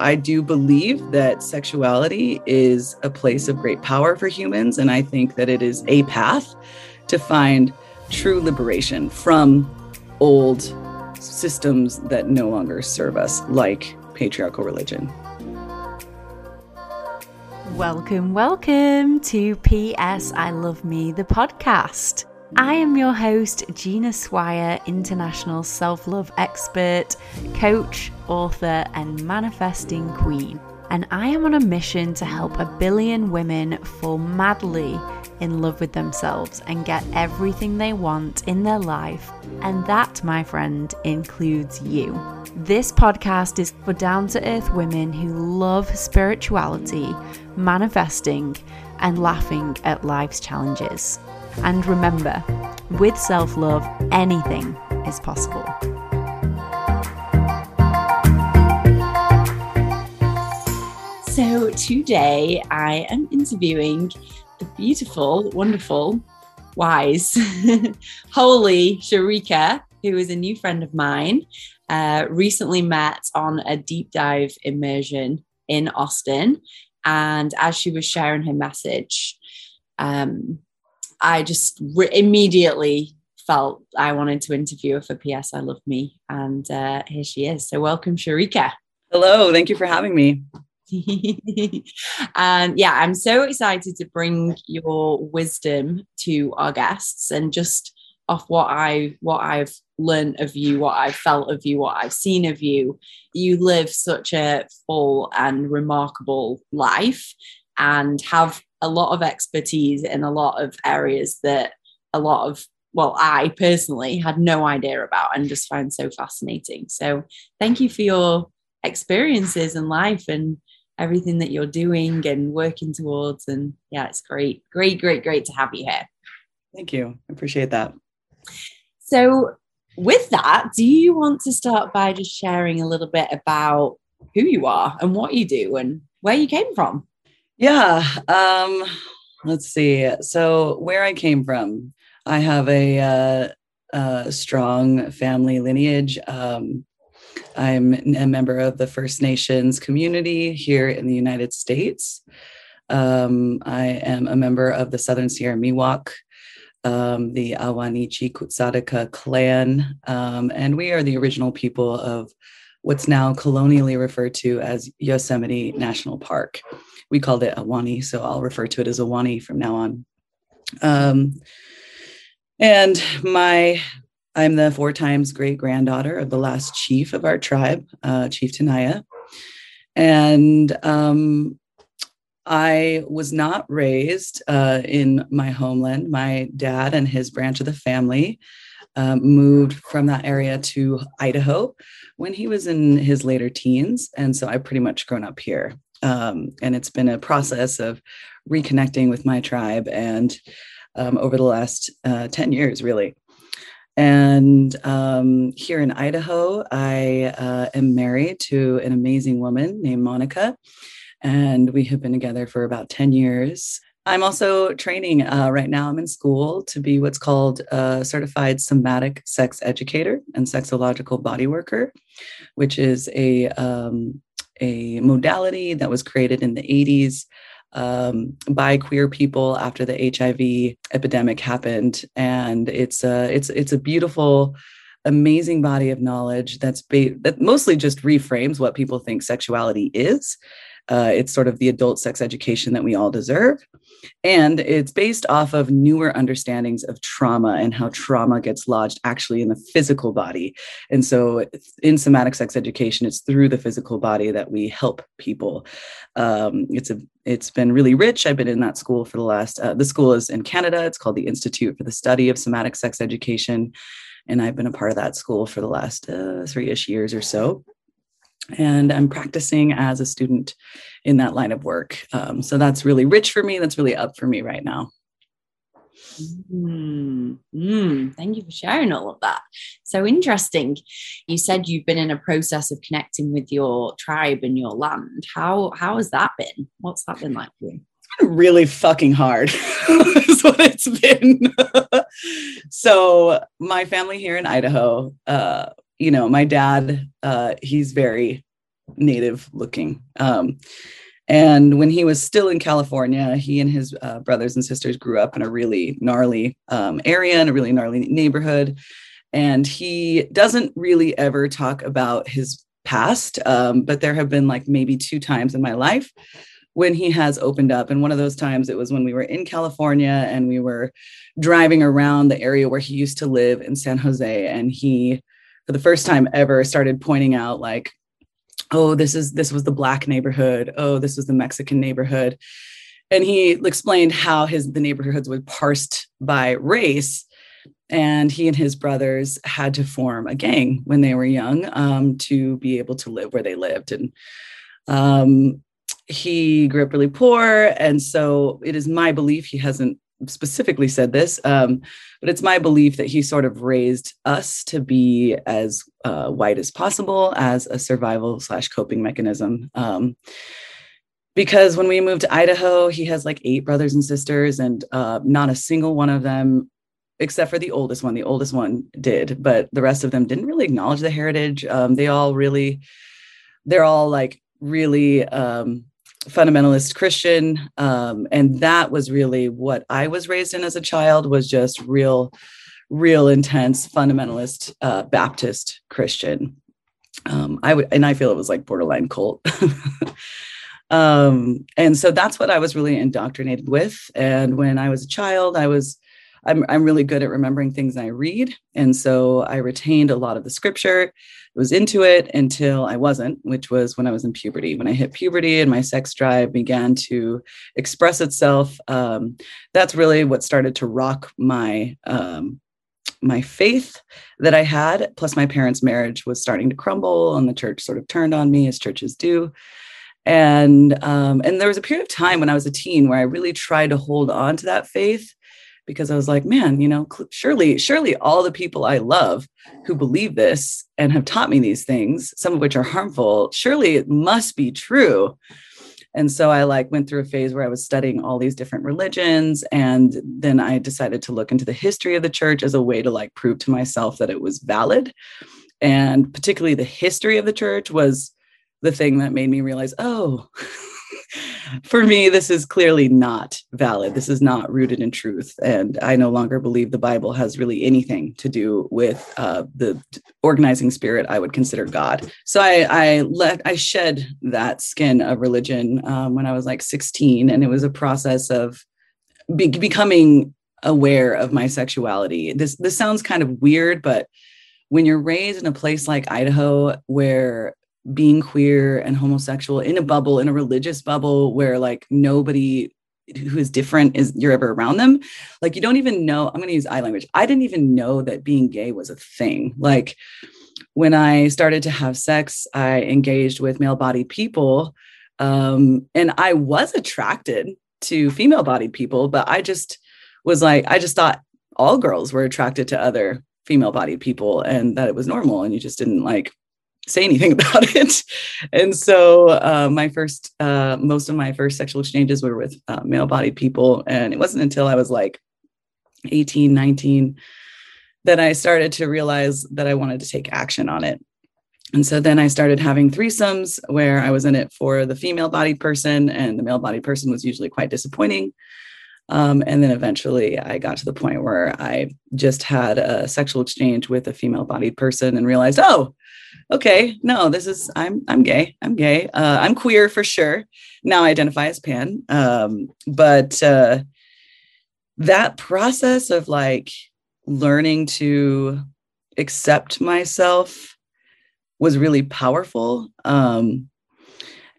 I do believe that sexuality is a place of great power for humans. And I think that it is a path to find true liberation from old systems that no longer serve us, like patriarchal religion. Welcome, welcome to PS I Love Me, the podcast. I am your host, Gina Swire, international self love expert, coach, author, and manifesting queen. And I am on a mission to help a billion women fall madly in love with themselves and get everything they want in their life. And that, my friend, includes you. This podcast is for down to earth women who love spirituality, manifesting, and laughing at life's challenges. And remember, with self love, anything is possible. So, today I am interviewing the beautiful, wonderful, wise, holy Sharika, who is a new friend of mine. Uh, recently met on a deep dive immersion in Austin. And as she was sharing her message, um, I just re- immediately felt I wanted to interview her for PS I Love Me. And uh, here she is. So, welcome, Sharika. Hello. Thank you for having me. and yeah, I'm so excited to bring your wisdom to our guests and just off what I what I've learned of you, what I've felt of you, what I've seen of you. You live such a full and remarkable life and have a lot of expertise in a lot of areas that a lot of well i personally had no idea about and just found so fascinating. So thank you for your experiences in life and everything that you're doing and working towards. And yeah it's great great great great to have you here. Thank you. I appreciate that. So with that do you want to start by just sharing a little bit about who you are and what you do and where you came from yeah. Um, let's see. So, where I came from, I have a, uh, a strong family lineage. Um, I'm a member of the First Nations community here in the United States. Um, I am a member of the Southern Sierra Miwok, um, the Ahwahneechee Kutsadaka clan, um, and we are the original people of what's now colonially referred to as Yosemite National Park we called it Ahwahnee, so I'll refer to it as Ahwahnee from now on. Um, and my, I'm the four times great granddaughter of the last chief of our tribe, uh, Chief Tenaya. And um, I was not raised uh, in my homeland. My dad and his branch of the family um, moved from that area to Idaho when he was in his later teens. And so I pretty much grown up here. Um, and it's been a process of reconnecting with my tribe and um, over the last uh, 10 years, really. And um, here in Idaho, I uh, am married to an amazing woman named Monica, and we have been together for about 10 years. I'm also training uh, right now. I'm in school to be what's called a certified somatic sex educator and sexological body worker, which is a um, a modality that was created in the 80s um, by queer people after the HIV epidemic happened, and it's a it's it's a beautiful, amazing body of knowledge that's ba- that mostly just reframes what people think sexuality is, uh, it's sort of the adult sex education that we all deserve. And it's based off of newer understandings of trauma and how trauma gets lodged actually in the physical body. And so in somatic sex education, it's through the physical body that we help people. Um, it's a it's been really rich. I've been in that school for the last, uh, the school is in Canada. It's called the Institute for the Study of Somatic Sex Education. And I've been a part of that school for the last uh, three ish years or so and I'm practicing as a student in that line of work. Um, so that's really rich for me. That's really up for me right now. Mm, mm, thank you for sharing all of that. So interesting. You said you've been in a process of connecting with your tribe and your land. How how has that been? What's that been like for you? Really fucking hard. is what it's been. so my family here in Idaho, uh, you know, my dad, uh, he's very native looking. Um, and when he was still in California, he and his uh, brothers and sisters grew up in a really gnarly um, area in a really gnarly neighborhood. And he doesn't really ever talk about his past, um, but there have been like maybe two times in my life when he has opened up. And one of those times it was when we were in California and we were driving around the area where he used to live in San Jose. And he, for the first time ever, started pointing out like oh this is this was the black neighborhood. Oh this was the mexican neighborhood. And he explained how his the neighborhoods were parsed by race. And he and his brothers had to form a gang when they were young um, to be able to live where they lived. And um, he grew up really poor. And so it is my belief he hasn't specifically said this, um, but it's my belief that he sort of raised us to be as uh, white as possible as a survival slash coping mechanism. Um, because when we moved to Idaho, he has like eight brothers and sisters, and uh, not a single one of them, except for the oldest one, the oldest one did, but the rest of them didn't really acknowledge the heritage. Um, they all really, they're all like really um, fundamentalist Christian. Um, and that was really what I was raised in as a child was just real, real intense fundamentalist uh, Baptist Christian. Um, I would, and I feel it was like borderline cult. um, and so that's what I was really indoctrinated with. And when I was a child, I was I'm, I'm really good at remembering things I read. And so I retained a lot of the scripture, was into it until I wasn't, which was when I was in puberty. When I hit puberty and my sex drive began to express itself, um, that's really what started to rock my. Um, my faith that I had, plus my parents' marriage was starting to crumble, and the church sort of turned on me as churches do and um, and there was a period of time when I was a teen where I really tried to hold on to that faith because I was like, man, you know, surely, surely all the people I love who believe this and have taught me these things, some of which are harmful, surely it must be true. And so I like went through a phase where I was studying all these different religions. And then I decided to look into the history of the church as a way to like prove to myself that it was valid. And particularly the history of the church was the thing that made me realize, oh, for me, this is clearly not valid. This is not rooted in truth. And I no longer believe the Bible has really anything to do with uh, the organizing spirit I would consider God. So I, I let, I shed that skin of religion um, when I was like 16. And it was a process of be- becoming aware of my sexuality. This, this sounds kind of weird, but when you're raised in a place like Idaho where being queer and homosexual in a bubble in a religious bubble where like nobody who is different is you're ever around them. Like you don't even know i'm going to use i language. I didn't even know that being gay was a thing. Like when i started to have sex i engaged with male bodied people um, and i was attracted to female bodied people but i just was like i just thought all girls were attracted to other female bodied people and that it was normal and you just didn't like say anything about it. And so uh, my first, uh, most of my first sexual exchanges were with uh, male bodied people. And it wasn't until I was like 18, 19 that I started to realize that I wanted to take action on it. And so then I started having threesomes where I was in it for the female bodied person, and the male bodied person was usually quite disappointing. Um, and then eventually I got to the point where I just had a sexual exchange with a female bodied person and realized, oh, okay, no, this is, I'm, I'm gay. I'm gay. Uh, I'm queer for sure. Now I identify as pan. Um, but uh, that process of like learning to accept myself was really powerful. Um,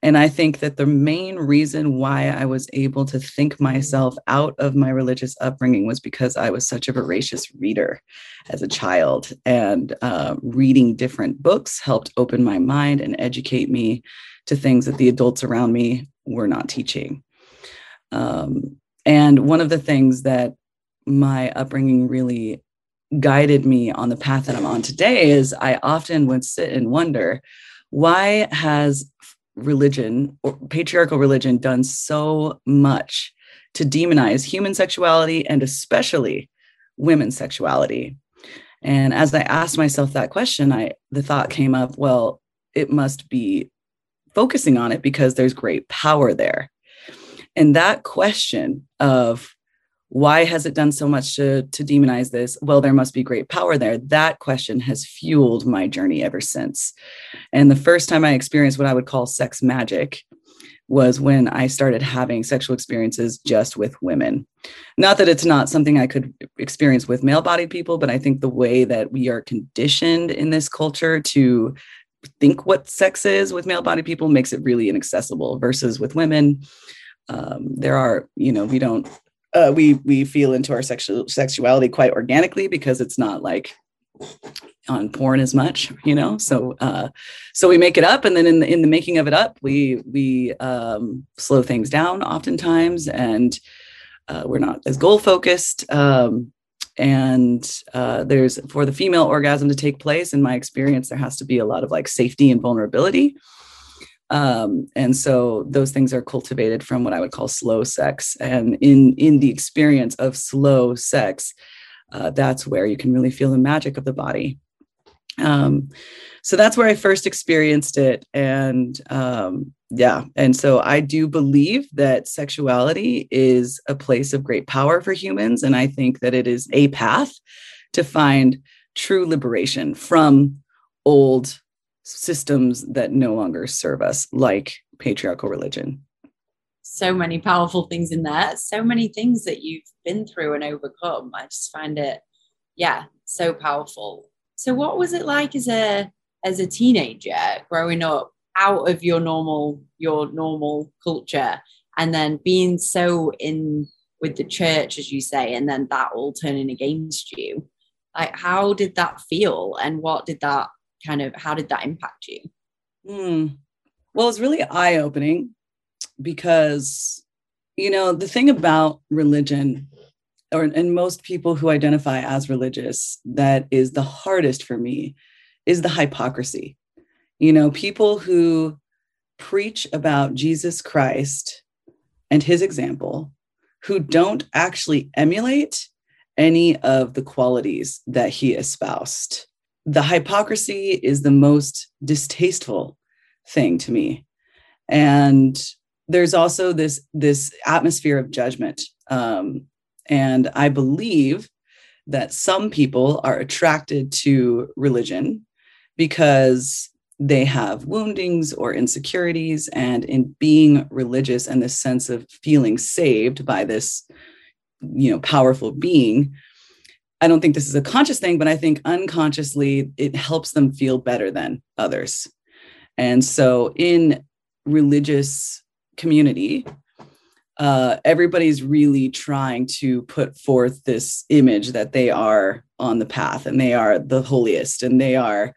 and I think that the main reason why I was able to think myself out of my religious upbringing was because I was such a voracious reader as a child. And uh, reading different books helped open my mind and educate me to things that the adults around me were not teaching. Um, and one of the things that my upbringing really guided me on the path that I'm on today is I often would sit and wonder why has religion or patriarchal religion done so much to demonize human sexuality and especially women's sexuality and as i asked myself that question i the thought came up well it must be focusing on it because there's great power there. And that question of why has it done so much to, to demonize this? Well, there must be great power there. That question has fueled my journey ever since. And the first time I experienced what I would call sex magic was when I started having sexual experiences just with women. Not that it's not something I could experience with male bodied people, but I think the way that we are conditioned in this culture to think what sex is with male bodied people makes it really inaccessible versus with women. Um, there are, you know, we don't, uh, we we feel into our sexual sexuality quite organically because it's not like on porn as much you know? So uh so we make it up and then in the in the making of it up we we um slow things down oftentimes and uh, we're not as goal focused um and uh, there's for the female orgasm to take place in my experience there has to be a lot of like safety and vulnerability um, and so those things are cultivated from what i would call slow sex and in in the experience of slow sex uh, that's where you can really feel the magic of the body. Um, so that's where I first experienced it. And um, yeah, and so I do believe that sexuality is a place of great power for humans. And I think that it is a path to find true liberation from old systems that no longer serve us, like patriarchal religion so many powerful things in there, so many things that you've been through and overcome. I just find it, yeah, so powerful. So what was it like as a as a teenager growing up out of your normal your normal culture and then being so in with the church as you say and then that all turning against you like how did that feel and what did that kind of how did that impact you? Mm. well it's really eye-opening because you know the thing about religion or and most people who identify as religious that is the hardest for me is the hypocrisy. You know people who preach about jesus christ and his example who don't actually emulate any of the qualities that he espoused the hypocrisy is the most distasteful thing to me. And there's also this this atmosphere of judgment. Um, and i believe that some people are attracted to religion because they have woundings or insecurities. And in being religious and this sense of feeling saved by this you know powerful being i don't think this is a conscious thing but i think unconsciously it helps them feel better than others. And so in religious community, uh, everybody's really trying to put forth this image that they are on the path and they are the holiest and they are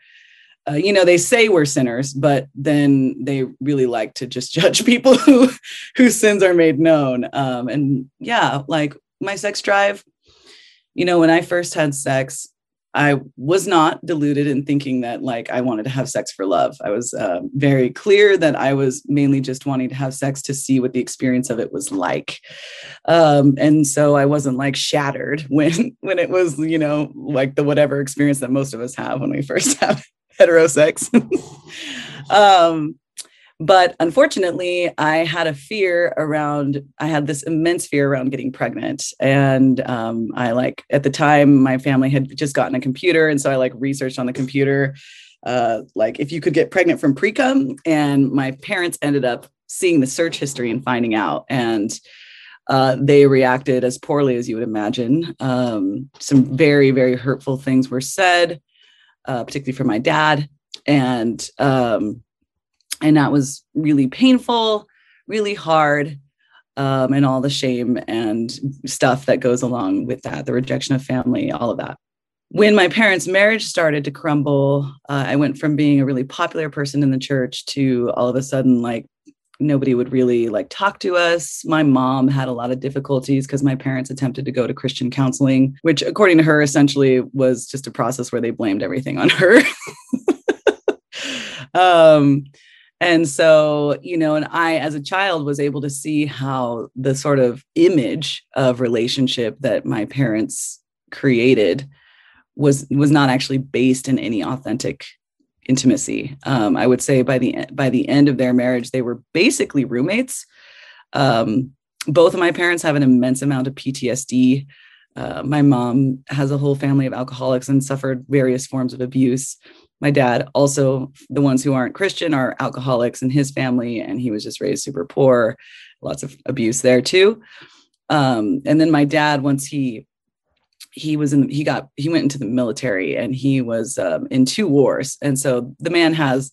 uh, you know they say we're sinners but then they really like to just judge people who whose sins are made known. Um, and yeah like my sex drive you know when i first had sex I was not deluded in thinking that like I wanted to have sex for love. I was uh, very clear that I was mainly just wanting to have sex to see what the experience of it was like, um, and so I wasn't like shattered when when it was you know like the whatever experience that most of us have when we first have heterosex. um, but unfortunately i had a fear around i had this immense fear around getting pregnant. And um, i like at the time my family had just gotten a computer. And so i like researched on the computer uh, like if you could get pregnant from precum. And my parents ended up seeing the search history and finding out. And uh, they reacted as poorly as you would imagine. Um, some very very hurtful things were said uh, particularly for my dad. And um, and that was really painful really hard um, and all the shame and stuff that goes along with that the rejection of family all of that. When my parents marriage started to crumble uh, i went from being a really popular person in the church to all of a sudden like nobody would really like talk to us. My mom had a lot of difficulties because my parents attempted to go to christian counseling which according to her essentially was just a process where they blamed everything on her. Um, and so, you know, and I, as a child, was able to see how the sort of image of relationship that my parents created was was not actually based in any authentic intimacy. Um, I would say by the by the end of their marriage, they were basically roommates. Um, both of my parents have an immense amount of PTSD. Uh, my mom has a whole family of alcoholics and suffered various forms of abuse. My dad, also the ones who aren't Christian, are alcoholics in his family, and he was just raised super poor. Lots of abuse there too. Um, and then my dad, once he he was in he got he went into the military and he was um, in two wars and so the man has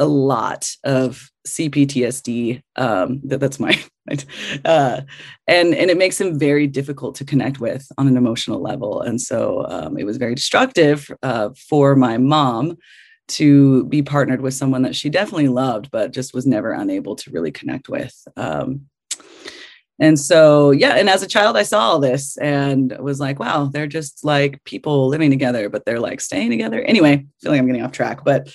a lot of cptsd um, that, that's my uh, and and it makes him very difficult to connect with on an emotional level and so um, it was very destructive uh, for my mom to be partnered with someone that she definitely loved but just was never unable to really connect with um, and so, yeah. And as a child, I saw all this and was like, wow, they're just like people living together, but they're like staying together. Anyway, I feel like I'm getting off track, but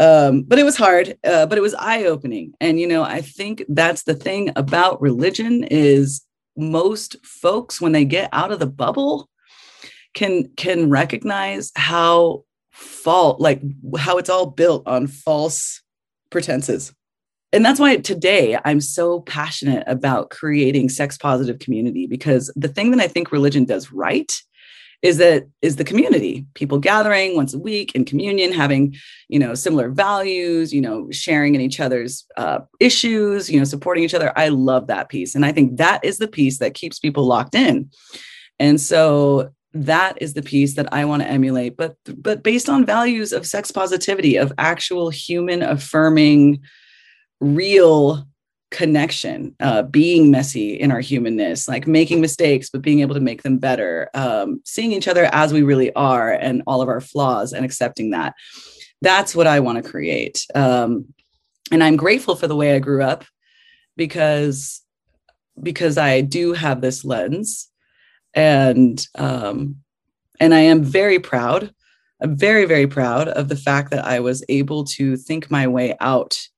um, but it was hard, uh, but it was eye opening. And, you know, I think that's the thing about religion is most folks, when they get out of the bubble, can can recognize how fault like how it's all built on false pretenses and that's why today I'm so passionate about creating sex positive community because the thing that I think religion does right is that is the community people gathering once a week in communion having you know similar values you know sharing in each other's uh, issues you know supporting each other. I love that piece and i think that is the piece that keeps people locked in. And so that is the piece that i want to emulate but but based on values of sex positivity of actual human affirming real connection uh, being messy in our humanness like making mistakes but being able to make them better um, seeing each other as we really are and all of our flaws and accepting that. That's what i want to create um, and i'm grateful for the way i grew up because because i do have this lens and um, and i am very proud i'm very very proud of the fact that i was able to think my way out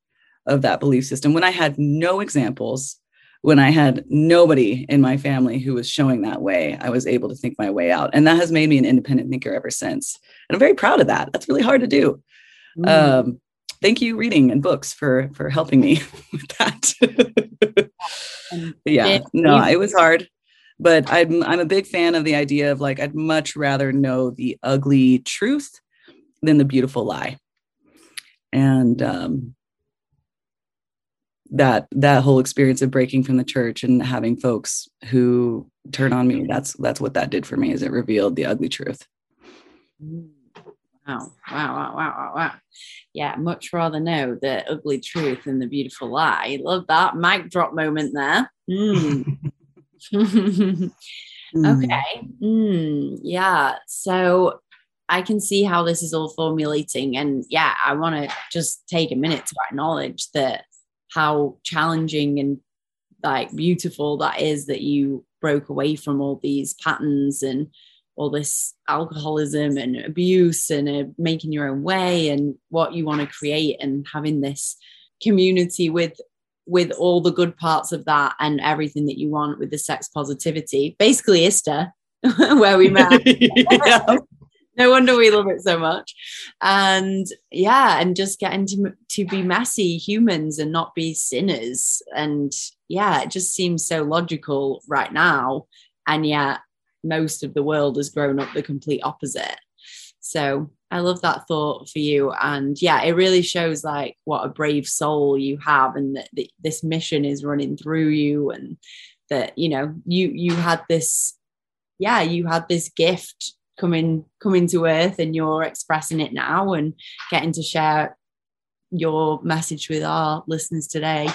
of that belief system when I had no examples, when I had nobody in my family who was showing that way, I was able to think my way out. And that has made me an independent thinker ever since. And I'm very proud of that. That's really hard to do. Mm. Um, thank you, reading and books, for for helping me with that. yeah, no, it was hard. But I'm I'm a big fan of the idea of like I'd much rather know the ugly truth than the beautiful lie. And um, that that whole experience of breaking from the church and having folks who turn on me that's that's what that did for me is it revealed the ugly truth wow wow wow wow wow wow yeah much rather know the ugly truth than the beautiful lie love that mic drop moment there mm. okay mm, yeah so I can see how this is all formulating. And yeah, I want to just take a minute to acknowledge that how challenging and like beautiful that is that you broke away from all these patterns and all this alcoholism and abuse and uh, making your own way and what you want to create and having this community with with all the good parts of that and everything that you want with the sex positivity. Basically Ista where we met. Yeah no wonder we love it so much. And yeah and just getting to, to be messy humans and not be sinners. And yeah it just seems so logical right now. And yet most of the world has grown up the complete opposite. So i love that thought for you. And yeah it really shows like what a brave soul you have and that, that this mission is running through you and that you know you you had this yeah you had this gift coming coming to earth and you're expressing it now and getting to share your message with our listeners today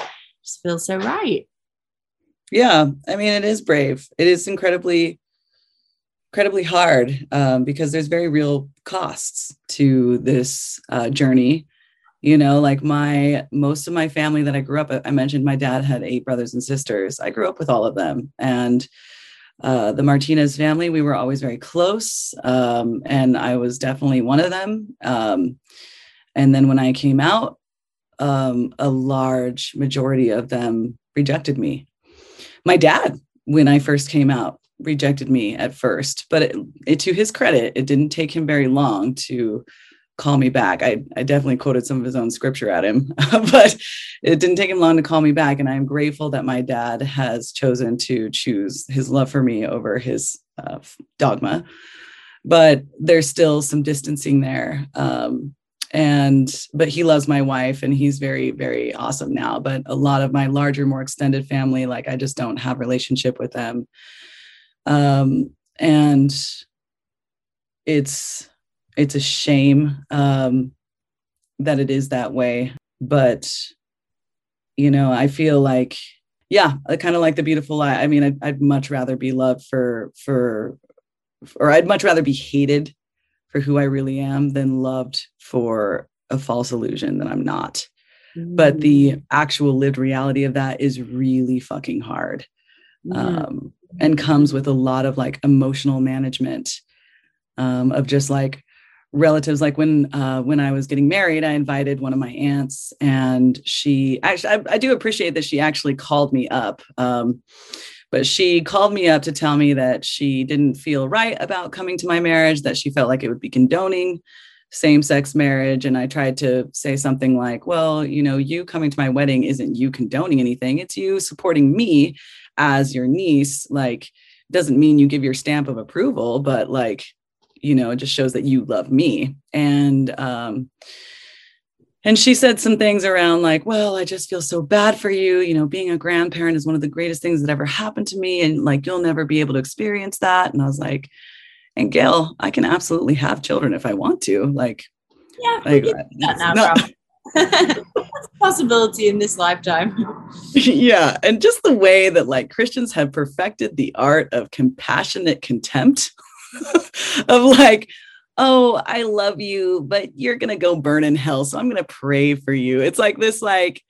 just feels so right. Yeah i mean it is brave. It is incredibly incredibly hard um, because there's very real costs to this uh, journey. You know like my most of my family that i grew up i mentioned my dad had eight brothers and sisters. I grew up with all of them. And uh, the Martinez family, we were always very close. Um, and I was definitely one of them. Um, and then when I came out, um, a large majority of them rejected me. My dad, when I first came out, rejected me at first, but it, it, to his credit, it didn't take him very long to call me back. I, I definitely quoted some of his own scripture at him, but it didn't take him long to call me back. And I'm grateful that my dad has chosen to choose his love for me over his uh, dogma. But there's still some distancing there. Um, and but he loves my wife and he's very very awesome now but a lot of my larger more extended family like i just don't have relationship with them um and it's it's a shame um, that it is that way but you know i feel like yeah kind of like the beautiful lie i mean I'd, I'd, much rather be loved for for or i'd much rather be hated for who i really am than loved for a false illusion that i'm not mm. but the mm. actual lived reality of that is really fucking hard um, and comes with a lot of like emotional management um, of just like relatives like when uh, when i was getting married i invited one of my aunts and she actually i, I do appreciate that she actually called me up um, but she called me up to tell me that she didn't feel right about coming to my marriage that she felt like it would be condoning same-sex marriage and i tried to say something like well you know you coming to my wedding isn't you condoning anything it's you supporting me as your niece like doesn't mean you give your stamp of approval but like you know, it just shows that you love me. And um, and she said some things around like, well, I just feel so bad for you. You know, being a grandparent is one of the greatest things that ever happened to me. And like, you'll never be able to experience that. And I was like, and Gail, I can absolutely have children if I want to. Like, yeah, like, that now, possibility in this lifetime. yeah. And just the way that like Christians have perfected the art of compassionate contempt. of like, oh, I love you, but you're going to go burn in hell. So I'm going to pray for you. It's like this, like,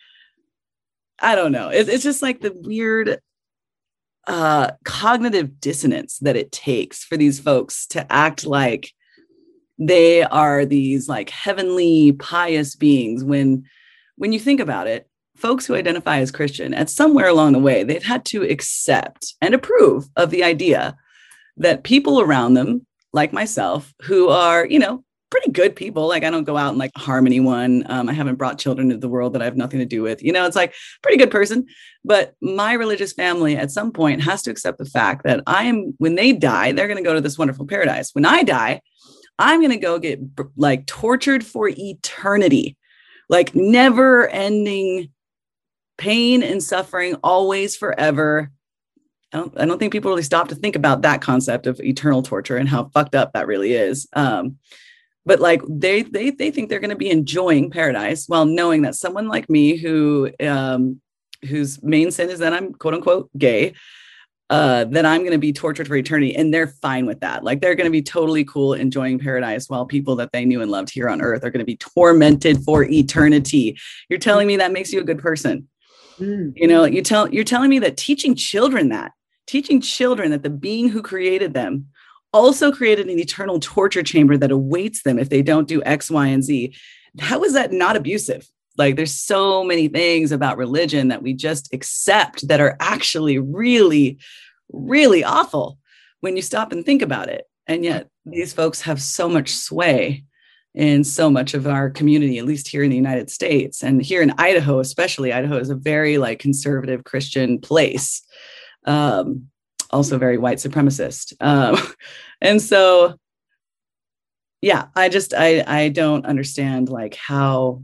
I don't know. It's, it's just like the weird uh, cognitive dissonance that it takes for these folks to act like they are these like heavenly pious beings when when you think about it folks who identify as christian at somewhere along the way they've had to accept and approve of the idea that people around them, like myself, who are, you know, pretty good people. Like I don't go out and like harm anyone. Um, I haven't brought children into the world that I have nothing to do with. You know, it's like pretty good person. But my religious family at some point has to accept the fact that I am when they die, they're going to go to this wonderful paradise. When I die, I'm going to go get like tortured for eternity, like never ending pain and suffering, always forever. I don't, I don't think people really stop to think about that concept of eternal torture and how fucked up that really is. Um, but like they they they think they're going to be enjoying paradise while knowing that someone like me who um, whose main sin is that I'm quote unquote gay, uh, that I'm going to be tortured for eternity, and they're fine with that. Like they're going to be totally cool enjoying paradise while people that they knew and loved here on earth are going to be tormented for eternity. You're telling me that makes you a good person. Mm. You know, you tell you're telling me that teaching children that teaching children that the being who created them also created an eternal torture chamber that awaits them if they don't do X, Y, and Z. How is that not abusive? Like there's so many things about religion that we just accept that are actually really, really awful when you stop and think about it. And yet these folks have so much sway in so much of our community, at least here in the United States. And here in Idaho, especially, Idaho is a very like conservative Christian place um, also very white supremacist. Um, and so, yeah, I just I I don't understand like how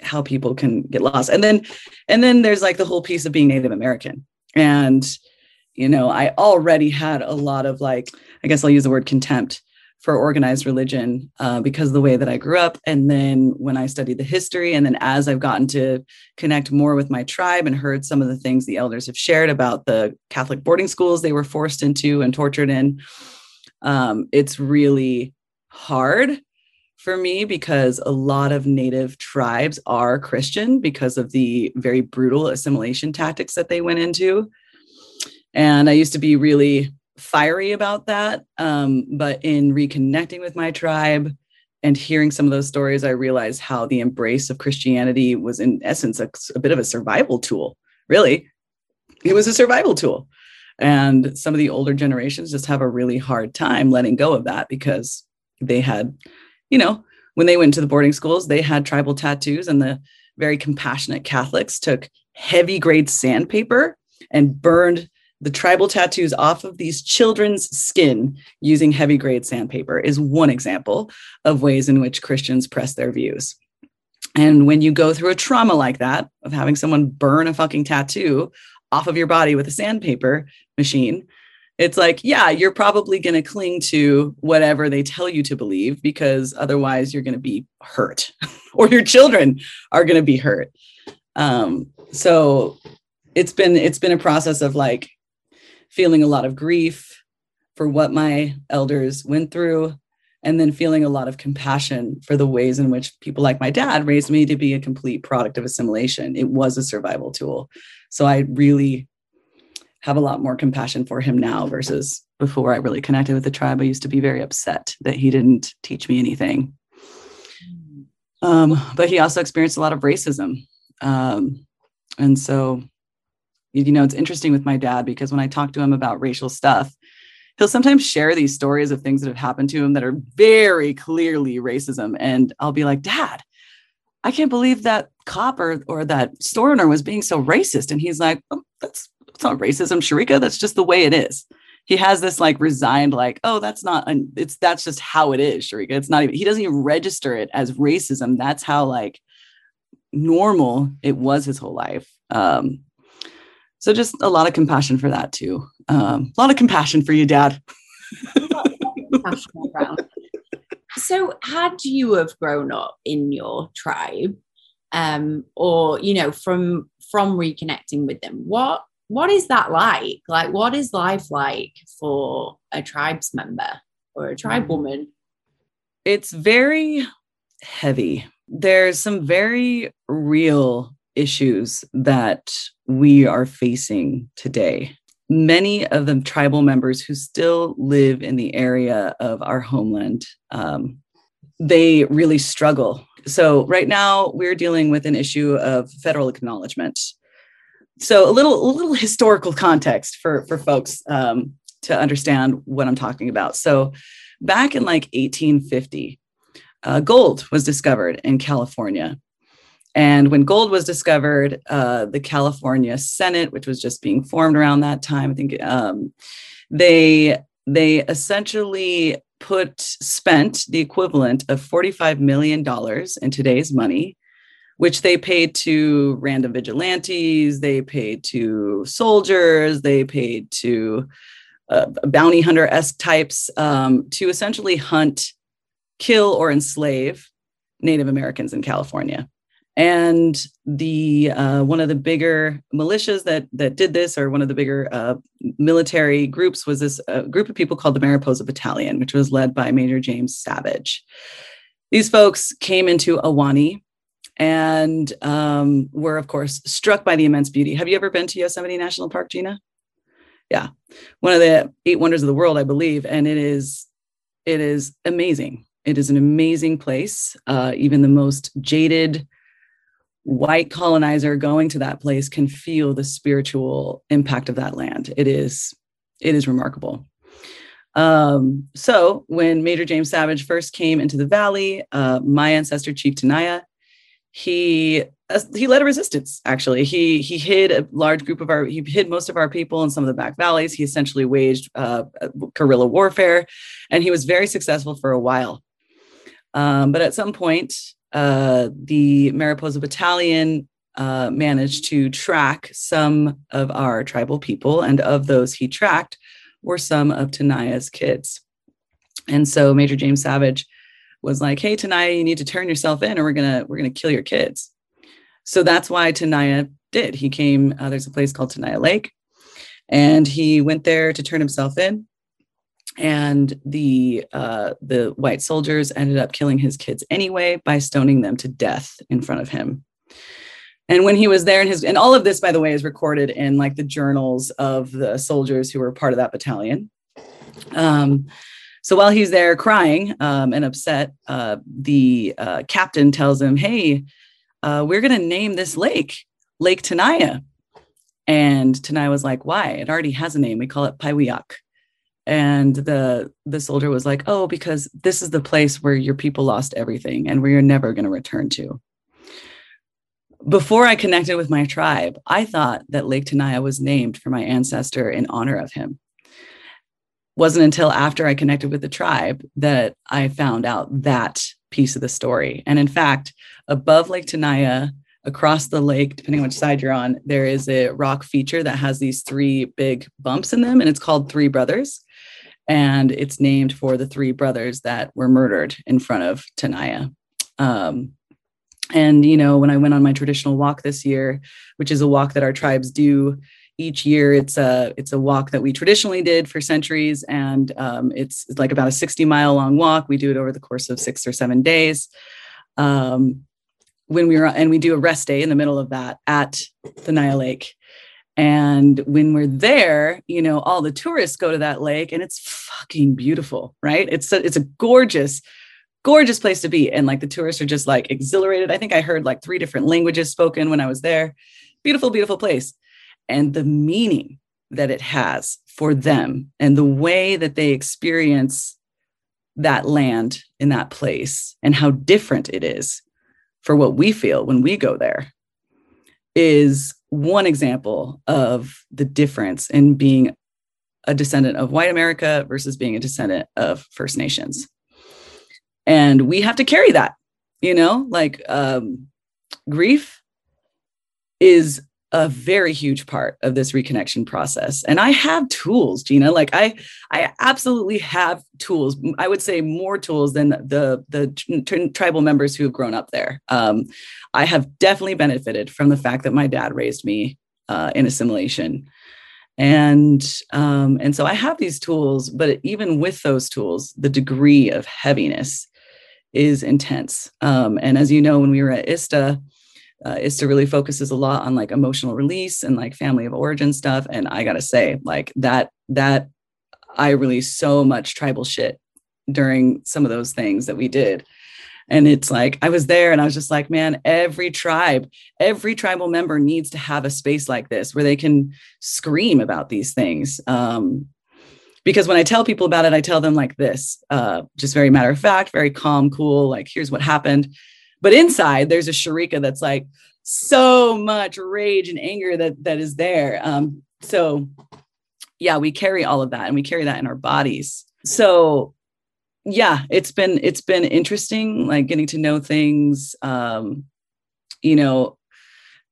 how people can get lost. And then and then there's like the whole piece of being Native American. And you know, I already had a lot of like I guess I'll use the word contempt for organized religion uh, because of the way that I grew up. And then when I studied the history, and then as I've gotten to connect more with my tribe and heard some of the things the elders have shared about the Catholic boarding schools they were forced into and tortured in, um, it's really hard for me because a lot of native tribes are Christian because of the very brutal assimilation tactics that they went into. And I used to be really fiery about that. Um, but in reconnecting with my tribe and hearing some of those stories, I realized how the embrace of Christianity was, in essence, a, a bit of a survival tool. Really, it was a survival tool. And some of the older generations just have a really hard time letting go of that because they had you know, when they went to the boarding schools, they had tribal tattoos, and the very compassionate Catholics took heavy grade sandpaper and burned the tribal tattoos off of these children's skin using heavy grade sandpaper is one example of ways in which Christians press their views. And when you go through a trauma like that of having someone burn a fucking tattoo off of your body with a sandpaper machine, it's like, yeah, you're probably going to cling to whatever they tell you to believe because otherwise you're going to be hurt or your children are going to be hurt. Um, so it's been it's been a process of like feeling a lot of grief for what my elders went through and then feeling a lot of compassion for the ways in which people like my dad raised me to be a complete product of assimilation. It was a survival tool. So I really have a lot more compassion for him now versus before I really connected with the tribe. I used to be very upset that he didn't teach me anything. Um, but he also experienced a lot of racism. Um, and so, you know, it's interesting with my dad because when I talk to him about racial stuff, he'll sometimes share these stories of things that have happened to him that are very clearly racism. And I'll be like, Dad, I can't believe that cop or, or that store owner was being so racist. And he's like, oh, that's it's not racism, Sharika. That's just the way it is. He has this like resigned, like, oh, that's not, it's that's just how it is, Sharika. It's not even, he doesn't even register it as racism. That's how like normal it was his whole life. Um, so just a lot of compassion for that too. Um, a lot of compassion for you, Dad. so had you have grown up in your tribe um, or you know from from reconnecting with them what what is that like? Like, what is life like for a tribes member or a tribe mm. woman? It's very heavy. There's some very real issues that we are facing today. Many of the tribal members who still live in the area of our homeland, um, they really struggle. So, right now, we're dealing with an issue of federal acknowledgement so a little a little historical context for for folks um, to understand what I'm talking about. So back in like 1850, uh, gold was discovered in California. And when gold was discovered, uh, the California Senate, which was just being formed around that time, I think um, they they essentially put spent the equivalent of 45 million dollars in today's money which they paid to random vigilantes, they paid to soldiers, they paid to uh, bounty hunter esque types um, to essentially hunt, kill, or enslave Native Americans in California. And the uh, one of the bigger militias that that did this, or one of the bigger uh, military groups, was this uh, group of people called the Mariposa Battalion, which was led by Major James Savage. These folks came into Ahwahnee and um, we're of course struck by the immense beauty. Have you ever been to Yosemite National Park, Gina? Yeah, one of the eight wonders of the world, I believe, and it is it is amazing. It is an amazing place. Uh, even the most jaded white colonizer going to that place can feel the spiritual impact of that land. It is it is remarkable. Um, so when Major James Savage first came into the valley, uh, my ancestor Chief Tenaya he uh, he led a resistance actually he he hid a large group of our he hid most of our people in some of the back valleys he essentially waged uh, guerrilla warfare and he was very successful for a while um, but at some point uh, the mariposa battalion uh, managed to track some of our tribal people and of those he tracked were some of tenaya's kids and so major james savage was like, "Hey, Tenaya, you need to turn yourself in, or we're gonna we're gonna kill your kids." So that's why Tenaya did. He came. Uh, there's a place called Tenaya Lake, and he went there to turn himself in. And the uh, the white soldiers ended up killing his kids anyway by stoning them to death in front of him. And when he was there, and his and all of this, by the way, is recorded in like the journals of the soldiers who were part of that battalion. Um, so while he's there crying um, and upset, uh, the uh, captain tells him, Hey, uh, we're going to name this lake Lake Tenaya. And Tenaya was like, Why? It already has a name. We call it Pywiack. And the the soldier was like oh because this is the place where your people lost everything and where you're never going to return to. Before i connected with my tribe i thought that lake tenaya was named for my ancestor in honor of him. Wasn't until after i connected with the tribe that i found out that piece of the story. And in fact above lake tenaya across the lake, depending on which side you're on, there is a rock feature that has these three big bumps in them, and it's called Three Brothers. And it's named for the three brothers that were murdered in front of Tenaya. Um, and, you know, when I went on my traditional walk this year, which is a walk that our tribes do each year, it's a it's a walk that we traditionally did for centuries, and um, it's, it's like about a 60 mile long walk. We do it over the course of six or seven days. Um, when we were and we do a rest day in the middle of that at Tenaya Lake. And when we're there, you know, all the tourists go to that lake and it's fucking beautiful, right? It's a, it's a gorgeous, gorgeous place to be. And like the tourists are just like exhilarated. I think I heard like three different languages spoken when I was there. Beautiful, beautiful place. And the meaning that it has for them and the way that they experience that land in that place and how different it is for what we feel when we go there is one example of the difference in being a descendant of white America versus being a descendant of First Nations. And we have to carry that, you know, like um, grief is a very huge part of this reconnection process. And i have tools gina. Like i i absolutely have tools. I would say more tools than the the tribal members who have grown up there. Um, i have definitely benefited from the fact that my dad raised me uh, in assimilation. And um, and so i have these tools but even with those tools the degree of heaviness is intense. Um, and as you know when we were at ista uh, ISTA really focuses a lot on like emotional release and like family of origin stuff. And I gotta say, like that, that I released so much tribal shit during some of those things that we did. And it's like, I was there and I was just like, man, every tribe, every tribal member needs to have a space like this where they can scream about these things. Um, because when I tell people about it, I tell them like this, uh, just very matter of fact, very calm, cool, like, here's what happened. But inside, there's a Sharika that's like so much rage and anger that that is there. Um, so yeah, we carry all of that and we carry that in our bodies. So yeah, it's been it's been interesting, like getting to know things. Um, you know,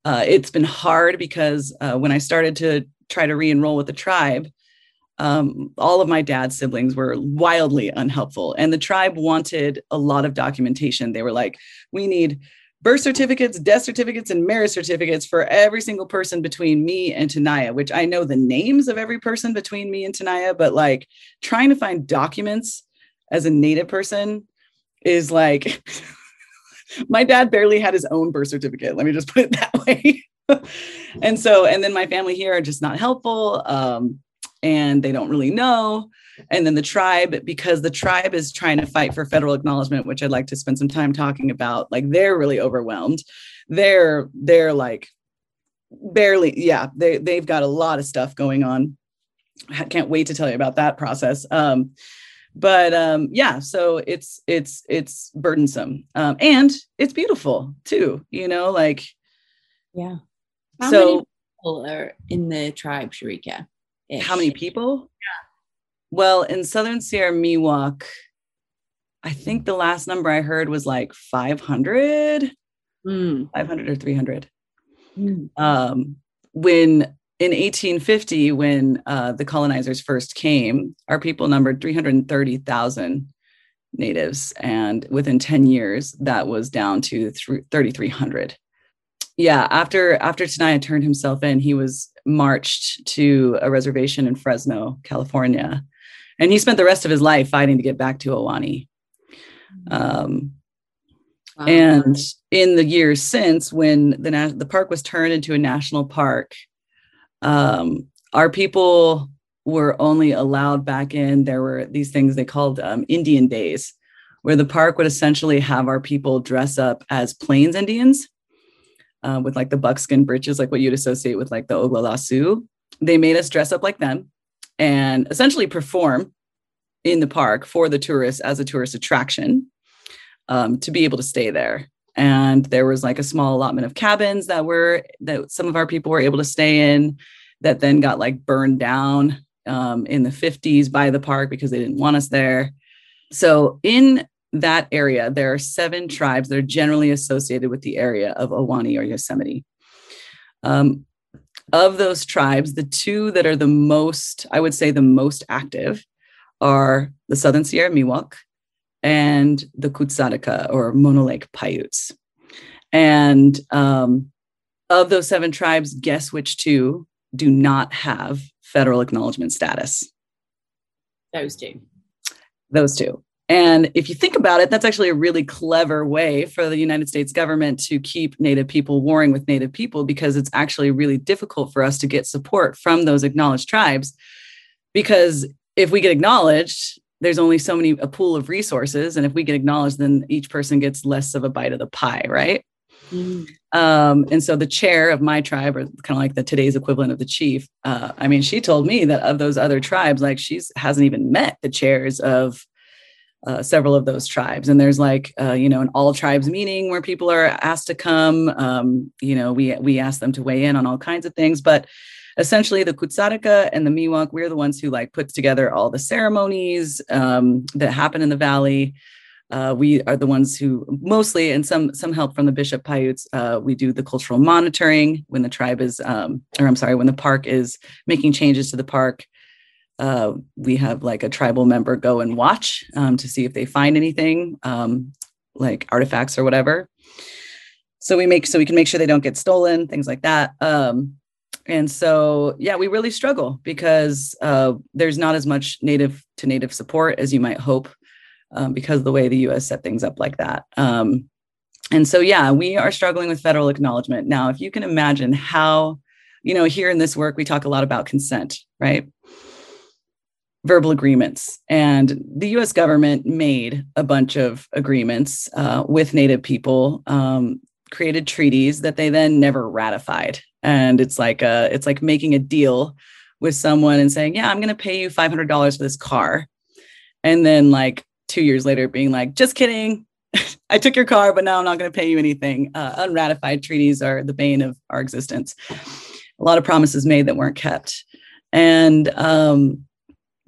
uh, it's been hard because uh, when I started to try to re-enroll with the tribe, um, all of my dad's siblings were wildly unhelpful. And the tribe wanted a lot of documentation. They were like, we need birth certificates, death certificates, and marriage certificates for every single person between me and Tenaya, which I know the names of every person between me and Tenaya, but like trying to find documents as a native person is like, my dad barely had his own birth certificate. Let me just put it that way. and so, and then my family here are just not helpful. Um, and they don't really know. And then the tribe, because the tribe is trying to fight for federal acknowledgement, which I'd like to spend some time talking about, like they're really overwhelmed. They're they're like barely, yeah, they they've got a lot of stuff going on. I can't wait to tell you about that process. Um, but um, yeah, so it's it's it's burdensome um, and it's beautiful too. You know, like yeah. How so people are in the tribe, Sharika? How many people? Yeah. Well, in Southern Sierra Miwok, I think the last number I heard was like 500, mm. 500 or 300. Mm. Um, when in 1850, when uh, the colonizers first came, our people numbered 330,000 natives. And within 10 years, that was down to 3,300 yeah after after tenaya turned himself in he was marched to a reservation in fresno california and he spent the rest of his life fighting to get back to Ahwahnee. Um, wow. And in the years since, when the the park was turned into a national park, um, our people were only allowed back in. There were these things they called um, Indian days, where the park would essentially have our people dress up as Plains Indians uh, with like the buckskin breeches, like what you'd associate with like the Oglala Sioux. They made us dress up like them. and essentially perform in the park for the tourists as a tourist attraction um, to be able to stay there. And there was like a small allotment of cabins that were that some of our people were able to stay in that then got like burned down um, in the 50s by the park because they didn't want us there. So in that area, there are seven tribes that are generally associated with the area of Ahwahnee or Yosemite. Um, of those tribes, the two that are the most, I would say, the most active are the Southern Sierra Miwok and the Kutzadika'a or Mono Lake Paiutes. And um, of those seven tribes, guess which two do not have federal acknowledgement status? Those two. Those two. And if you think about it, that's actually a really clever way for the United States government to keep Native people warring with Native people because it's actually really difficult for us to get support from those acknowledged tribes. Because if we get acknowledged, there's only so many a pool of resources. And if we get acknowledged, then each person gets less of a bite of the pie, right? Mm. Um, and so the chair of my tribe, or kind of like the today's equivalent of the chief, uh, I mean, she told me that of those other tribes, like she's hasn't even met the chairs of uh, several of those tribes. And there's like, uh, you know, an all tribes meeting where people are asked to come. Um, you know, we we ask them to weigh in on all kinds of things, but essentially the Kutzadika'a and the Miwok, we're the ones who like put together all the ceremonies um, that happen in the valley. Uh, we are the ones who mostly, and some some help from the Bishop Paiutes. Uh, we do the cultural monitoring when the tribe is, um, or I'm sorry, when the park is making changes to the park uh, we have like a tribal member go and watch um, to see if they find anything um, like artifacts or whatever. So we make so we can make sure they don't get stolen things like that um, and so yeah we really struggle because uh, there's not as much native to native support as you might hope um, because of the way the us set things up like that um, and so yeah we are struggling with federal acknowledgement. Now if you can imagine how you know here in this work we talk a lot about consent right verbal agreements. And the US government made a bunch of agreements uh, with Native people, um, created treaties that they then never ratified. And it's like a, it's like making a deal with someone and saying, yeah, I'm going to pay you $500 for this car. And then like two years later being like, just kidding. I took your car, but now I'm not going to pay you anything. Uh, unratified treaties are the bane of our existence. A lot of promises made that weren't kept. And um,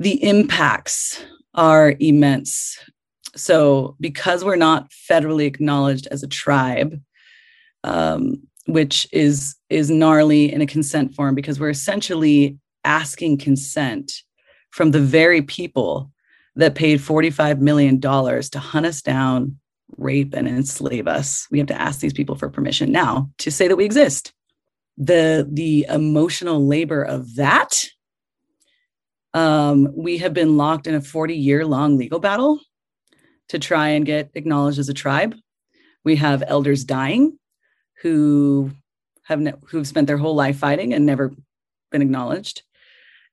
the impacts are immense. So, because we're not federally acknowledged as a tribe, um, which is is gnarly in a consent form, because we're essentially asking consent from the very people that paid $45 million to hunt us down, rape, and enslave us. We have to ask these people for permission now to say that we exist. The, the emotional labor of that um, we have been locked in a 40 year long legal battle to try and get acknowledged as a tribe. We have elders dying who have ne- who've spent their whole life fighting and never been acknowledged.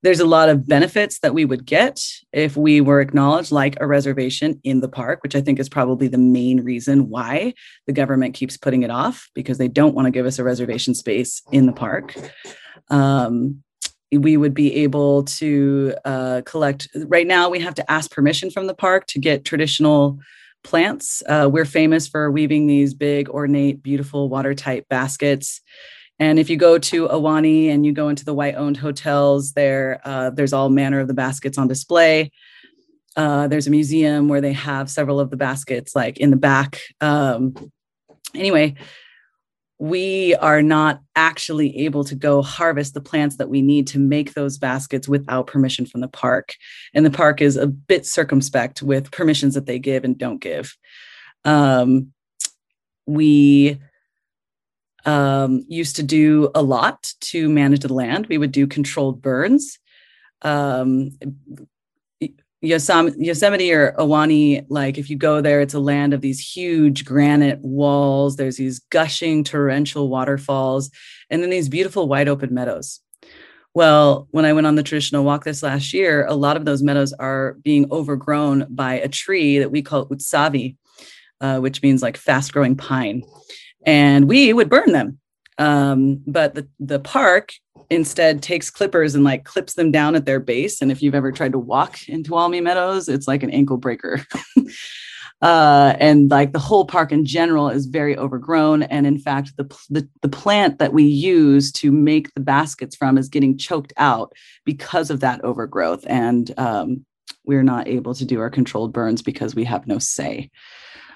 There's a lot of benefits that we would get if we were acknowledged, like a reservation in the park, which I think is probably the main reason why the government keeps putting it off because they don't want to give us a reservation space in the park. Um, we would be able to uh, collect. Right now, we have to ask permission from the park to get traditional plants. Uh, we're famous for weaving these big, ornate, beautiful, watertight baskets. And if you go to Ahwahnee and you go into the white-owned hotels, there uh, there's all manner of the baskets on display. Uh, there's a museum where they have several of the baskets, like in the back. Um, anyway, we are not actually able to go harvest the plants that we need to make those baskets without permission from the park. And the park is a bit circumspect with permissions that they give and don't give. Um, we um, used to do a lot to manage the land. We would do controlled burns. Um, Yosemite or Ahwahnee, like if you go there, it's a land of these huge granite walls. There's these gushing torrential waterfalls, and then these beautiful wide open meadows. Well, when I went on the traditional walk this last year, a lot of those meadows are being overgrown by a tree that we call utsavi, uh, which means like fast growing pine. And we would burn them Um, but the, the park instead takes clippers and like clips them down at their base. And if you've ever tried to walk into Tuolumne Meadows, it's like an ankle breaker. uh, and like the whole park in general is very overgrown. And in fact, the, the, the plant that we use to make the baskets from is getting choked out because of that overgrowth. And um, we're not able to do our controlled burns because we have no say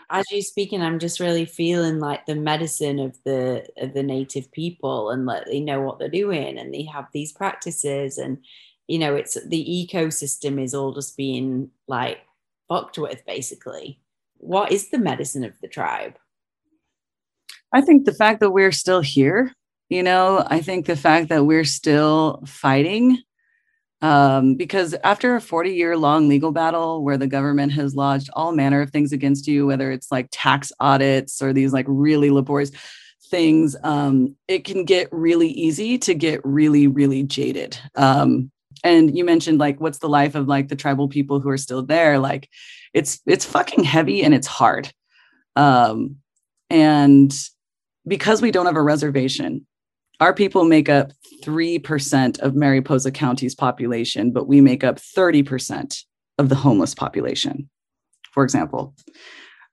as you're speaking, I'm just really feeling like the medicine of the of the native people, and like they know what they're doing, and they have these practices, and you know, it's the ecosystem is all just being like fucked with, basically. What is the medicine of the tribe? I think the fact that we're still here, you know, I think the fact that we're still fighting um, because after a 40 year long legal battle where the government has lodged all manner of things against you, whether it's like tax audits or these like really laborious things, um, it can get really easy to get really, really jaded. Um, and you mentioned like what's the life of like the tribal people who are still there like it's it's fucking heavy and it's hard um and because we don't have a reservation our people make up 3% of Mariposa County's population, but we make up 30% of the homeless population, for example.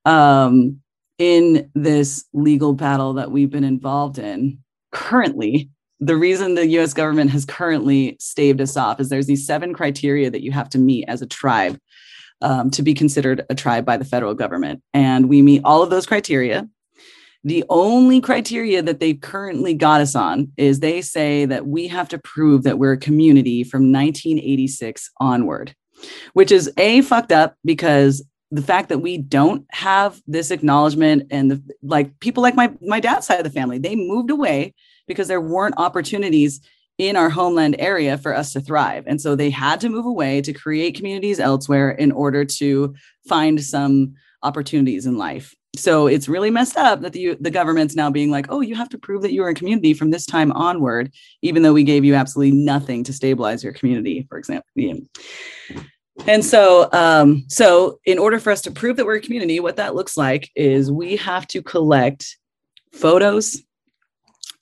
Um, in this legal battle that we've been involved in currently, the reason the US government has currently staved us off is there's these seven criteria that you have to meet as a tribe um, to be considered a tribe by the federal government. And we meet all of those criteria. The only criteria that they've currently got us on is they say that we have to prove that we're a community from 1986 onward, which is A, fucked up because the fact that we don't have this acknowledgement and the, like people like my my dad's side of the family they moved away because there weren't opportunities in our homeland area for us to thrive. And so they had to move away to create communities elsewhere in order to find some opportunities in life so it's really messed up that the the government's now being like, oh, you have to prove that you are a community from this time onward, even though we gave you absolutely nothing to stabilize your community, for example. And so, um, so in order for us to prove that we're a community, what that looks like is we have to collect photos,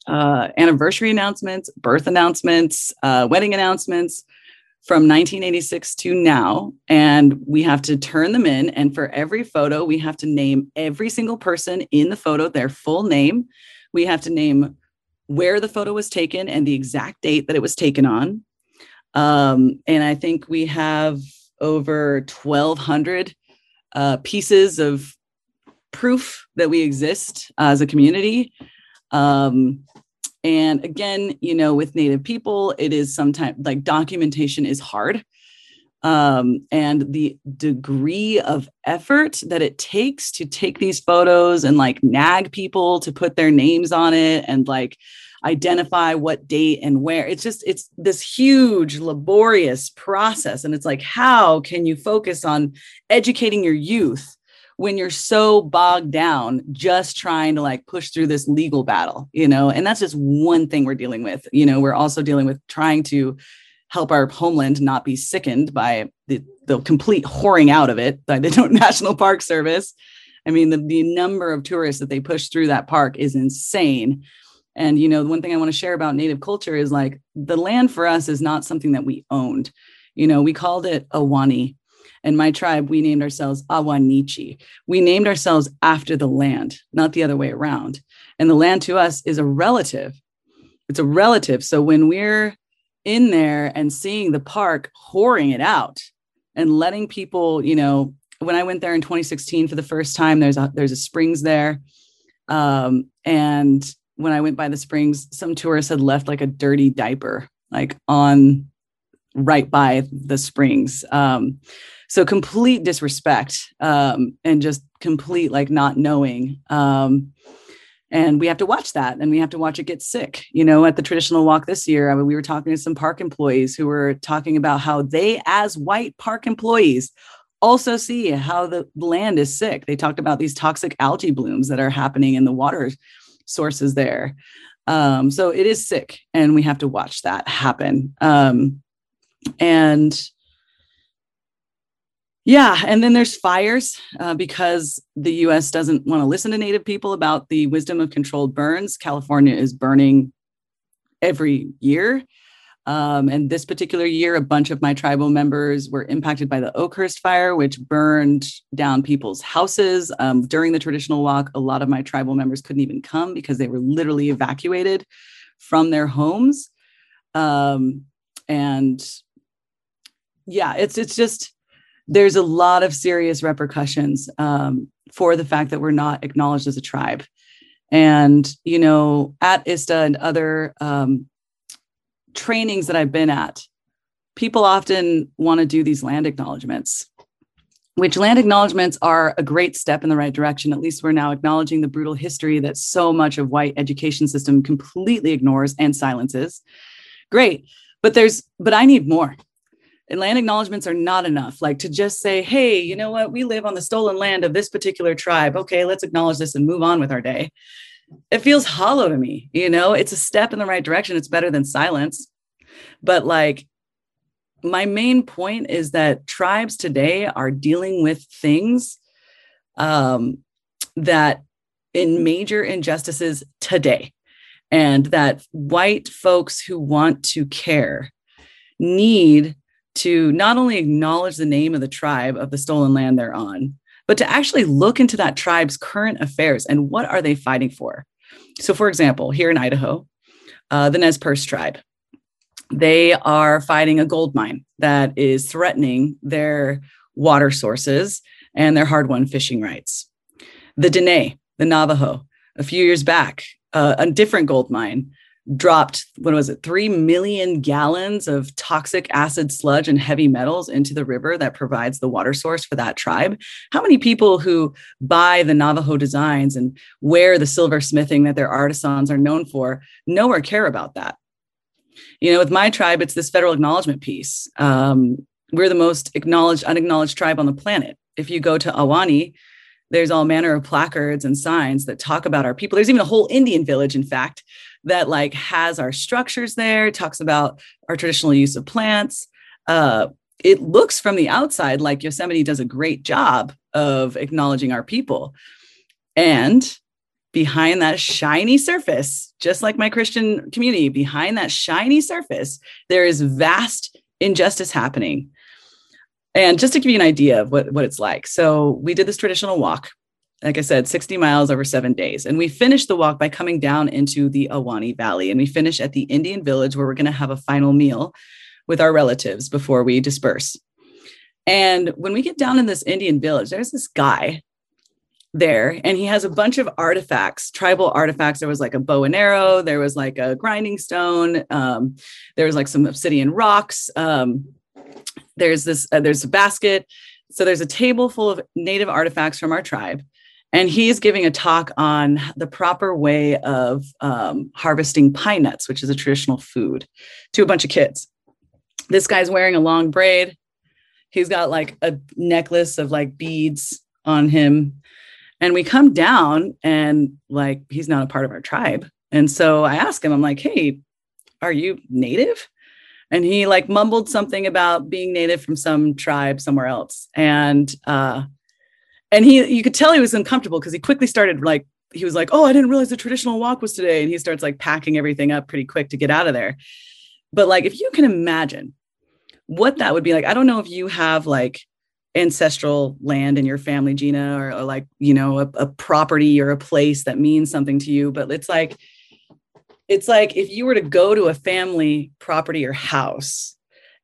uh, anniversary announcements, birth announcements, uh, wedding announcements, from 1986 to now and we have to turn them in and for every photo we have to name every single person in the photo their full name. We have to name where the photo was taken and the exact date that it was taken on. Um, and i think we have over 1200 uh, pieces of proof that we exist as a community. Um, and again, you know, with Native people, it is sometimes like documentation is hard. Um, and the degree of effort that it takes to take these photos and like nag people to put their names on it and like identify what date and where it's just it's this huge laborious process and it's like how can you focus on educating your youth when you're so bogged down just trying to like push through this legal battle, you know, and that's just one thing we're dealing with. You know, we're also dealing with trying to help our homeland not be sickened by the, the complete whoring out of it by the National Park Service. I mean, the, the number of tourists that they push through that park is insane. And, you know, the one thing I want to share about Native culture is like the land for us is not something that we owned. You know, we called it Ahwahnee and my tribe, we named ourselves Ahwahneechee. We named ourselves after the land, not the other way around. And the land to us is a relative. It's a relative. So when we're in there and seeing the park whoring it out and letting people, you know, when I went there in 2016 for the first time, there's a there's a springs there. Um, and when I went by the springs, some tourists had left like a dirty diaper, like on right by the springs. Um, so complete disrespect um, and just complete like not knowing. Um, and we have to watch that and we have to watch it get sick. You know at the traditional walk this year I mean, we were talking to some park employees who were talking about how they as white park employees also see how the land is sick. They talked about these toxic algae blooms that are happening in the water sources there. Um, so it is sick and we have to watch that happen. Um, and yeah, and then there's fires uh, because the US doesn't want to listen to Native people about the wisdom of controlled burns. California is burning every year. Um, and this particular year, a bunch of my tribal members were impacted by the Oakhurst fire, which burned down people's houses. Um, during the traditional walk, a lot of my tribal members couldn't even come because they were literally evacuated from their homes. Um, and yeah, it's it's just there's a lot of serious repercussions um, for the fact that we're not acknowledged as a tribe. And you know, at ISTA and other um, trainings that I've been at, people often want to do these land acknowledgments, which land acknowledgments are a great step in the right direction. At least we're now acknowledging the brutal history that so much of white education system completely ignores and silences. Great. But there's, but I need more. And land acknowledgments are not enough. Like to just say, hey, you know what? We live on the stolen land of this particular tribe. Okay, let's acknowledge this and move on with our day it feels hollow to me. You know, it's a step in the right direction. It's better than silence. But like, my main point is that tribes today are dealing with things um, that in major injustices today, and that white folks who want to care need to not only acknowledge the name of the tribe of the stolen land they're on, but to actually look into that tribe's current affairs and what are they fighting for. So, for example, here in Idaho, uh, the Nez Perce tribe, they are fighting a gold mine that is threatening their water sources and their hard-won fishing rights. The Dene, the Navajo, a few years back, uh, a different gold mine dropped what was it 3 million gallons of toxic acid sludge and heavy metals into the river that provides the water source for that tribe? How many people who buy the navajo designs and wear the silversmithing that their artisans are known for know or care about that? You know with my tribe it's this federal acknowledgement piece. Um, we're the most acknowledged unacknowledged tribe on the planet. If you go to Ahwahnee there's all manner of placards and signs that talk about our people. There's even a whole indian village in fact that like has our structures there it talks about our traditional use of plants. Uh, it looks from the outside like yosemite does a great job of acknowledging our people. And behind that shiny surface just like my christian community behind that shiny surface there is vast injustice happening. And just to give you an idea of what, what it's like. So we did this traditional walk like I said, 60 miles over seven days. And we finished the walk by coming down into the Ahwahnee Valley. And we finish at the Indian village where we're going to have a final meal with our relatives before we disperse. And when we get down in this Indian village, there's this guy there and he has a bunch of artifacts tribal artifacts there was like a bow and arrow there was like a grinding stone um, there was like some obsidian rocks um, there's this uh, there's a basket so there's a table full of native artifacts from our tribe and he's giving a talk on the proper way of um, harvesting pine nuts, which is a traditional food, to a bunch of kids. This guy's wearing a long braid. He's got like a necklace of like beads on him. And we come down and like he's not a part of our tribe. And so I ask him, I'm like, hey, are you native? And he like mumbled something about being native from some tribe somewhere else. And uh, and he you could tell he was uncomfortable because he quickly started like he was like oh i didn't realize the traditional walk was today. And he starts like packing everything up pretty quick to get out of there. But like if you can imagine what that would be like i don't know if you have like ancestral land in your family gina or, or like you know a, a property or a place that means something to you but it's like it's like if you were to go to a family property or house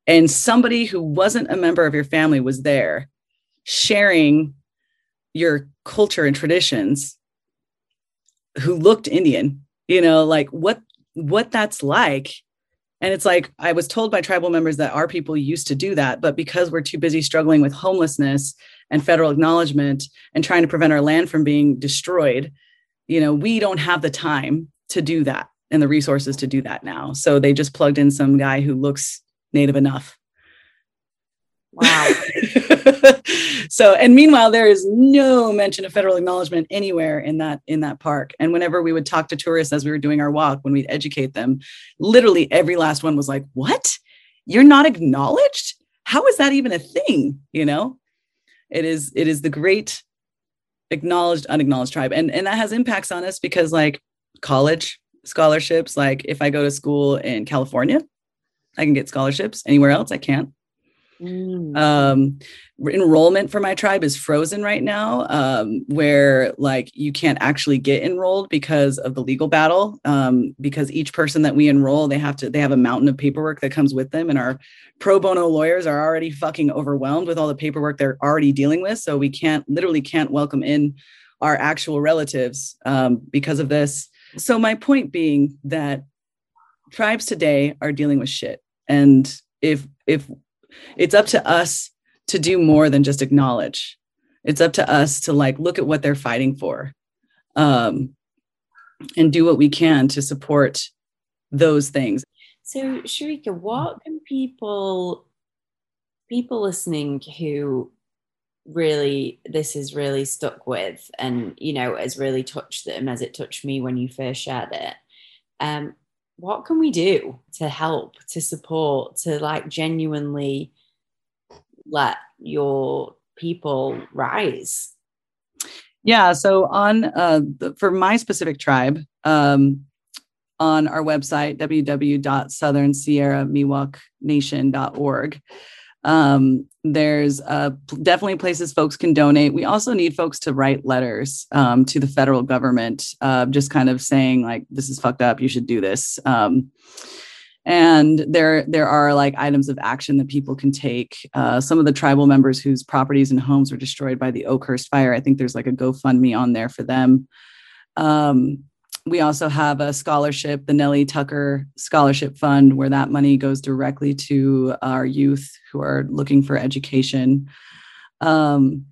and somebody who wasn't a member of your family was there sharing your culture and traditions who looked Indian, you know, like what what that's like. And it's like I was told by tribal members that our people used to do that, but because we're too busy struggling with homelessness and federal acknowledgement and trying to prevent our land from being destroyed, you know, we don't have the time to do that and the resources to do that now. So they just plugged in some guy who looks native enough. Wow. so and meanwhile there is no mention of federal acknowledgement anywhere in that in that park. And whenever we would talk to tourists as we were doing our walk when we'd educate them literally every last one was like what? You're not acknowledged? How is that even a thing? You know? It is it is the great acknowledged unacknowledged tribe. And and that has impacts on us because like college scholarships like if i go to school in california i can get scholarships. Anywhere else i can't Mm. Um, enrollment for my tribe is frozen right now, um, where like you can't actually get enrolled because of the legal battle. Um, because each person that we enroll, they have to they have a mountain of paperwork that comes with them, and our pro bono lawyers are already fucking overwhelmed with all the paperwork they're already dealing with. So we can't literally can't welcome in our actual relatives um, because of this. So my point being that tribes today are dealing with shit, and if if it's up to us to do more than just acknowledge. It's up to us to like look at what they're fighting for um, and do what we can to support those things. So sharika what can people people listening who really this is really stuck with and you know has really touched them as it touched me when you first shared it um what can we do to help, to support, to like genuinely let your people rise? Yeah. So on uh, the, for my specific tribe, um, on our website www.southernsierramiwoknation.org, um, there's uh, definitely places folks can donate. We also need folks to write letters um, to the federal government, uh, just kind of saying like, "This is fucked up. You should do this." Um, and there, there are like items of action that people can take. Uh, some of the tribal members whose properties and homes were destroyed by the Oakhurst fire, I think there's like a GoFundMe on there for them. Um, we also have a scholarship, the Nellie Tucker Scholarship Fund, where that money goes directly to our youth who are looking for education. Um,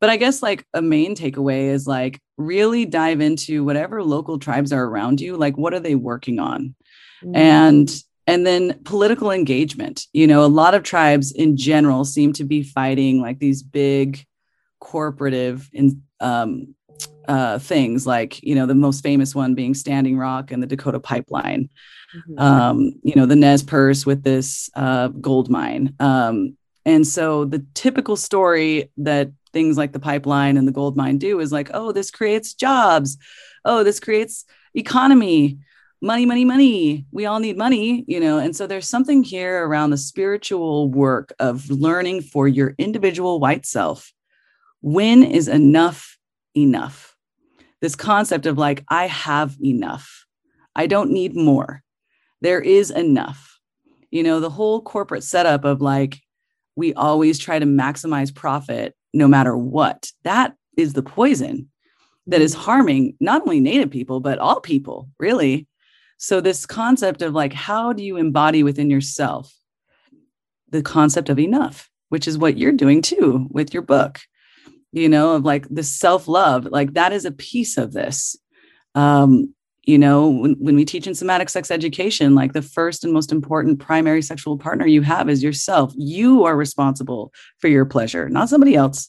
but I guess like a main takeaway is like really dive into whatever local tribes are around you. Like, what are they working on? Mm-hmm. And and then political engagement. You know, a lot of tribes in general seem to be fighting like these big corporative in, um, uh, things like you know the most famous one being Standing Rock and the Dakota Pipeline. Mm-hmm. Um, you know the Nez Perce with this uh, gold mine. Um, and so the typical story that things like the pipeline and the gold mine do is like, oh, this creates jobs. Oh, this creates economy. Money, money, money. We all need money, you know. And so there's something here around the spiritual work of learning for your individual white self. When is enough enough? This concept of like, I have enough. I don't need more. There is enough. You know, the whole corporate setup of like, we always try to maximize profit no matter what. That is the poison that is mm-hmm. harming not only Native people, but all people, really. So, this concept of like, how do you embody within yourself the concept of enough, which is what you're doing too with your book you know, of like the self love, like that is a piece of this. Um, you know, when, when we teach in somatic sex education, like the first and most important primary sexual partner you have is yourself. You are responsible for your pleasure, not somebody else.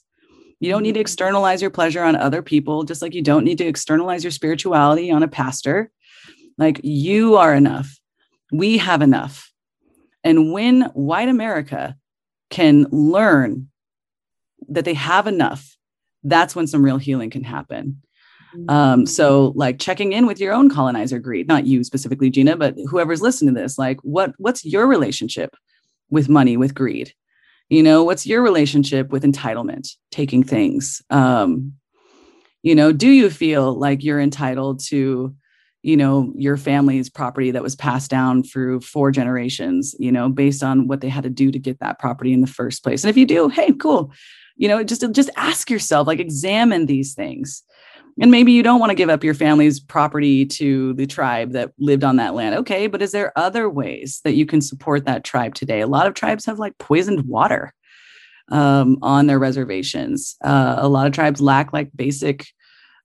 You don't need to externalize your pleasure on other people, just like you don't need to externalize your spirituality on a pastor. Like you are enough. We have enough. And when white America can learn that they have enough, that's when some real healing can happen. Um, mm-hmm. so like checking in with your own colonizer greed, not you specifically, Gina, but whoever's listening to this, like what what's your relationship with money, with greed? You know, what's your relationship with entitlement, taking things? Um, you know, do you feel like you're entitled to, you know, your family's property that was passed down through four generations, you know, based on what they had to do to get that property in the first place? And if you do, hey, cool you know just just ask yourself like examine these things. And maybe you don't want to give up your family's property to the tribe that lived on that land. Okay but is there other ways that you can support that tribe today? A lot of tribes have like poisoned water um, on their reservations. Uh, a lot of tribes lack like basic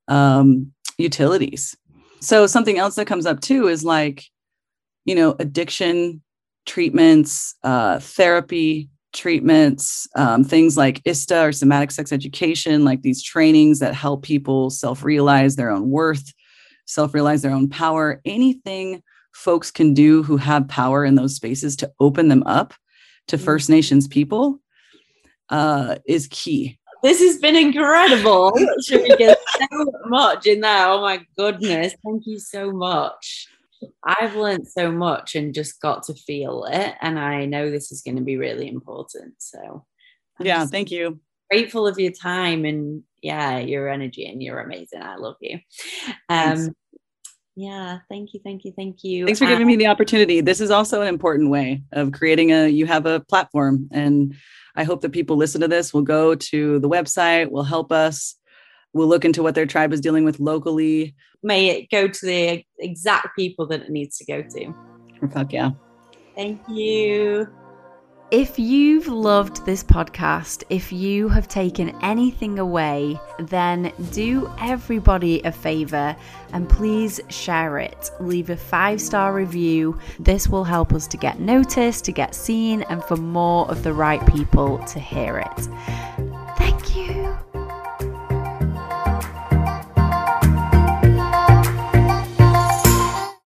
um, utilities. So something else that comes up too is like you know addiction treatments uh, therapy treatments, um, things like ISTA or somatic sex education, like these trainings that help people self realize their own worth, self realize their own power, anything folks can do who have power in those spaces to open them up to mm-hmm. First Nations people uh, is key. this has been incredible. so much in there. Oh my goodness. Thank you so much. I've learned so much and just got to feel it. And I know this is going to be really important. So, I'm yeah, thank you. Grateful of your time and yeah, your energy and you're amazing. I love you. Um, Thanks. yeah, thank you, thank you, thank you. Thanks for giving um, me the opportunity. This is also an important way of creating a. You have a platform, and I hope that people listen to this will go to the website, will help us We'll look into what their tribe is dealing with locally. May it go to the exact people that it needs to go to. Fuck yeah. Thank you. If you've loved this podcast, if you have taken anything away, then do everybody a favor and please share it. Leave a five star review. This will help us to get noticed, to get seen, and for more of the right people to hear it.